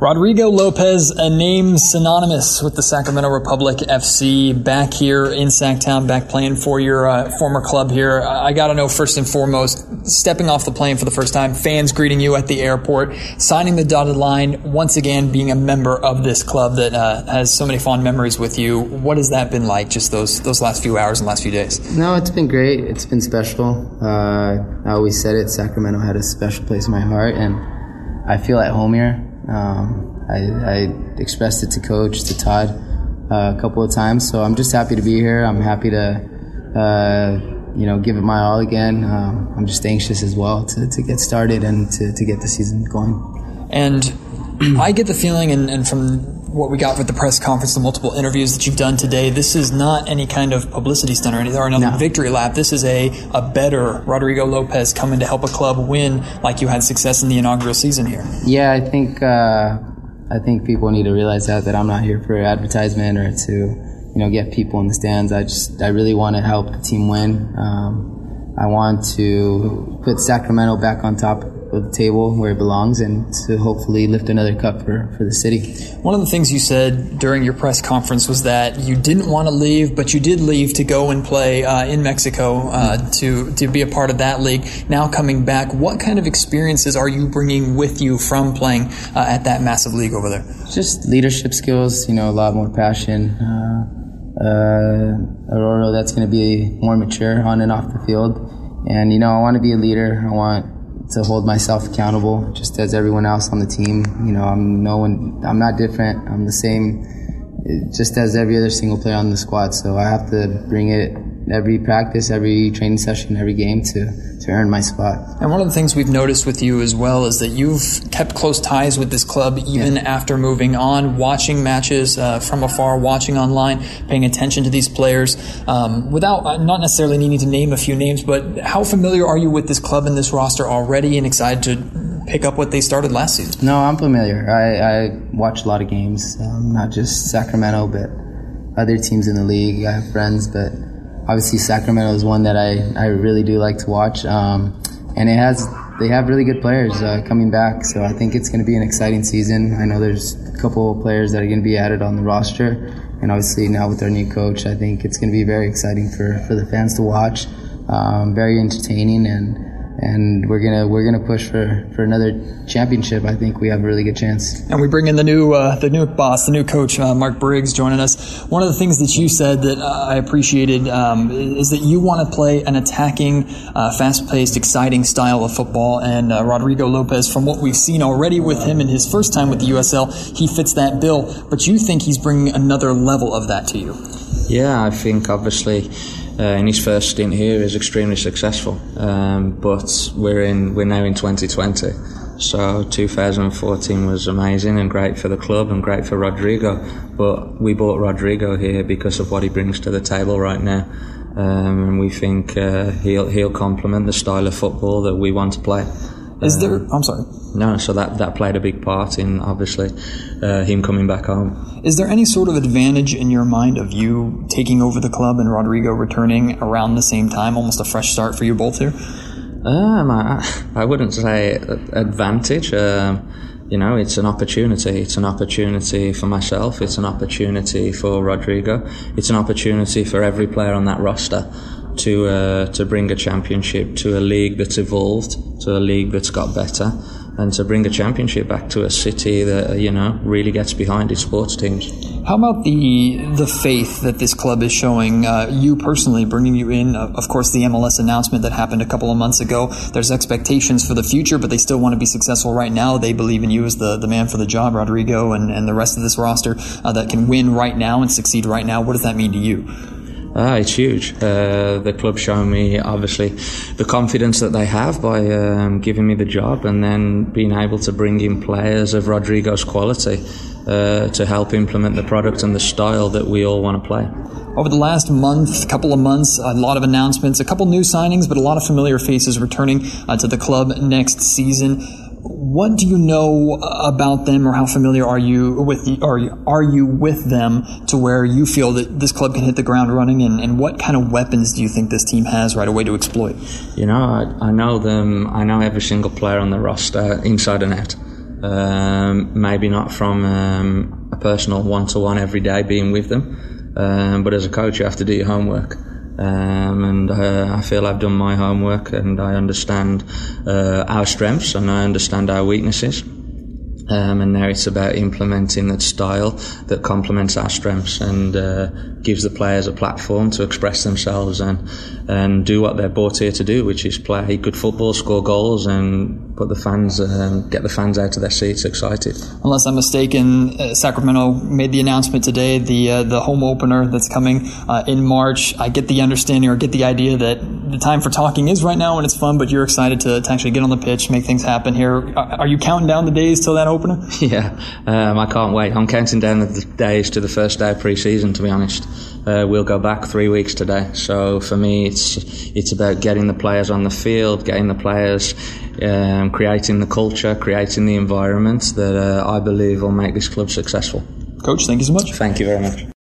Rodrigo Lopez, a name synonymous with the Sacramento Republic FC, back here in Sacktown, back playing for your uh, former club here. I got to know first and foremost, stepping off the plane for the first time, fans greeting you at the airport, signing the dotted line, once again being a member of this club that uh, has so many fond memories with you. What has that been like? Just those those last few hours and last few days. No, it's been great. It's been special. Uh, I always said it. Sacramento had a special place in my heart, and I feel at home here. Um, I, I, expressed it to coach, to Todd, uh, a couple of times. So I'm just happy to be here. I'm happy to, uh, you know, give it my all again. Um, I'm just anxious as well to, to get started and to, to get the season going. And I get the feeling, and, and from what we got with the press conference, the multiple interviews that you've done today, this is not any kind of publicity stunt or anything or another no. victory lap. This is a, a better Rodrigo Lopez coming to help a club win like you had success in the inaugural season here. Yeah, I think uh, I think people need to realize that that I'm not here for advertisement or to you know get people in the stands. I just I really want to help the team win. Um, I want to put Sacramento back on top the table where it belongs and to hopefully lift another cup for, for the city. One of the things you said during your press conference was that you didn't want to leave, but you did leave to go and play uh, in Mexico uh, to, to be a part of that league. Now coming back, what kind of experiences are you bringing with you from playing uh, at that massive league over there? Just leadership skills, you know, a lot more passion. Uh, uh, Aurora that's going to be more mature on and off the field. And, you know, I want to be a leader. I want to hold myself accountable, just as everyone else on the team. You know, I'm no one. I'm not different. I'm the same, just as every other single player on the squad. So I have to bring it every practice, every training session, every game to, to earn my spot. And one of the things we've noticed with you as well is that you've kept close ties with this club even yeah. after moving on, watching matches uh, from afar, watching online, paying attention to these players, um, without uh, not necessarily needing to name a few names, but how familiar are you with this club and this roster already and excited to pick up what they started last season? No, I'm familiar. I, I watch a lot of games, um, not just Sacramento, but other teams in the league. I have friends, but obviously Sacramento is one that I, I really do like to watch. Um, and it has they have really good players uh, coming back, so I think it's going to be an exciting season. I know there's a couple of players that are going to be added on the roster, and obviously now with our new coach, I think it's going to be very exciting for, for the fans to watch. Um, very entertaining and and we're gonna we're gonna push for, for another championship. I think we have a really good chance. And we bring in the new uh, the new boss, the new coach, uh, Mark Briggs, joining us. One of the things that you said that uh, I appreciated um, is that you want to play an attacking, uh, fast-paced, exciting style of football. And uh, Rodrigo Lopez, from what we've seen already with him in his first time with the USL, he fits that bill. But you think he's bringing another level of that to you? Yeah, I think obviously uh, in his first stint here is extremely successful. Um, but we're in we're now in 2020. So 2014 was amazing and great for the club and great for Rodrigo. But we bought Rodrigo here because of what he brings to the table right now. Um, and we think uh, he'll he'll complement the style of football that we want to play. Is there? I'm sorry. No, so that that played a big part in obviously uh, him coming back home. Is there any sort of advantage in your mind of you taking over the club and Rodrigo returning around the same time, almost a fresh start for you both here? Um, I, I wouldn't say advantage. Um, you know, it's an opportunity. It's an opportunity for myself. It's an opportunity for Rodrigo. It's an opportunity for every player on that roster to uh, to bring a championship to a league that's evolved, to a league that's got better, and to bring a championship back to a city that uh, you know really gets behind its sports teams. How about the the faith that this club is showing? Uh, you personally bringing you in, of course, the MLS announcement that happened a couple of months ago. There's expectations for the future, but they still want to be successful right now. They believe in you as the, the man for the job, Rodrigo, and, and the rest of this roster uh, that can win right now and succeed right now. What does that mean to you? Ah, it's huge. Uh, the club showing me obviously the confidence that they have by um, giving me the job and then being able to bring in players of Rodrigo's quality uh, to help implement the product and the style that we all want to play. Over the last month, couple of months, a lot of announcements, a couple new signings, but a lot of familiar faces returning uh, to the club next season what do you know about them, or how familiar are you with the, you, are you with them to where you feel that this club can hit the ground running, and, and what kind of weapons do you think this team has right away to exploit? You know, I, I know them. I know every single player on the roster inside and out. Um, maybe not from um, a personal one-to-one every day being with them, um, but as a coach, you have to do your homework. Um, and uh, I feel I've done my homework, and I understand uh, our strengths and I understand our weaknesses. Um, and now it's about implementing that style that complements our strengths and uh, gives the players a platform to express themselves and and do what they're brought here to do, which is play good football, score goals, and put the fans um, get the fans out of their seats excited. Unless I'm mistaken, uh, Sacramento made the announcement today the uh, the home opener that's coming uh, in March. I get the understanding or get the idea that the time for talking is right now and it's fun, but you're excited to, to actually get on the pitch, make things happen here. Are, are you counting down the days till that opener? Yeah, um, I can't wait. I'm counting down the days to the first day of pre-season. To be honest, uh, we'll go back three weeks today. So for me, it's it's about getting the players on the field, getting the players, um, creating the culture, creating the environment that uh, I believe will make this club successful. Coach, thank you so much. Thank you very much.